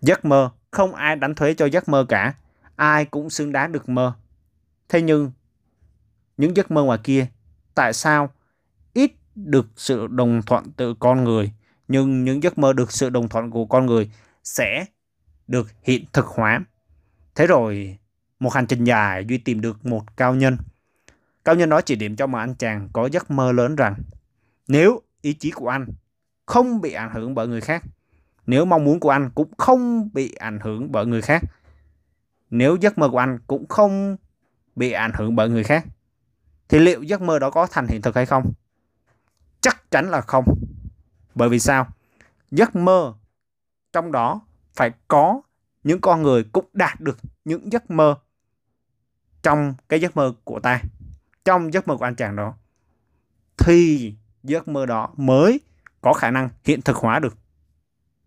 Giấc mơ, không ai đánh thuế cho giấc mơ cả. Ai cũng xứng đáng được mơ. Thế nhưng, những giấc mơ ngoài kia, tại sao ít được sự đồng thuận từ con người, nhưng những giấc mơ được sự đồng thuận của con người sẽ được hiện thực hóa. Thế rồi, một hành trình dài Duy tìm được một cao nhân. Cao nhân đó chỉ điểm cho một anh chàng có giấc mơ lớn rằng nếu ý chí của anh không bị ảnh hưởng bởi người khác, nếu mong muốn của anh cũng không bị ảnh hưởng bởi người khác, nếu giấc mơ của anh cũng không bị ảnh hưởng bởi người khác, thì liệu giấc mơ đó có thành hiện thực hay không? Chắc chắn là không. Bởi vì sao? Giấc mơ trong đó phải có những con người cũng đạt được những giấc mơ trong cái giấc mơ của ta trong giấc mơ của anh chàng đó thì giấc mơ đó mới có khả năng hiện thực hóa được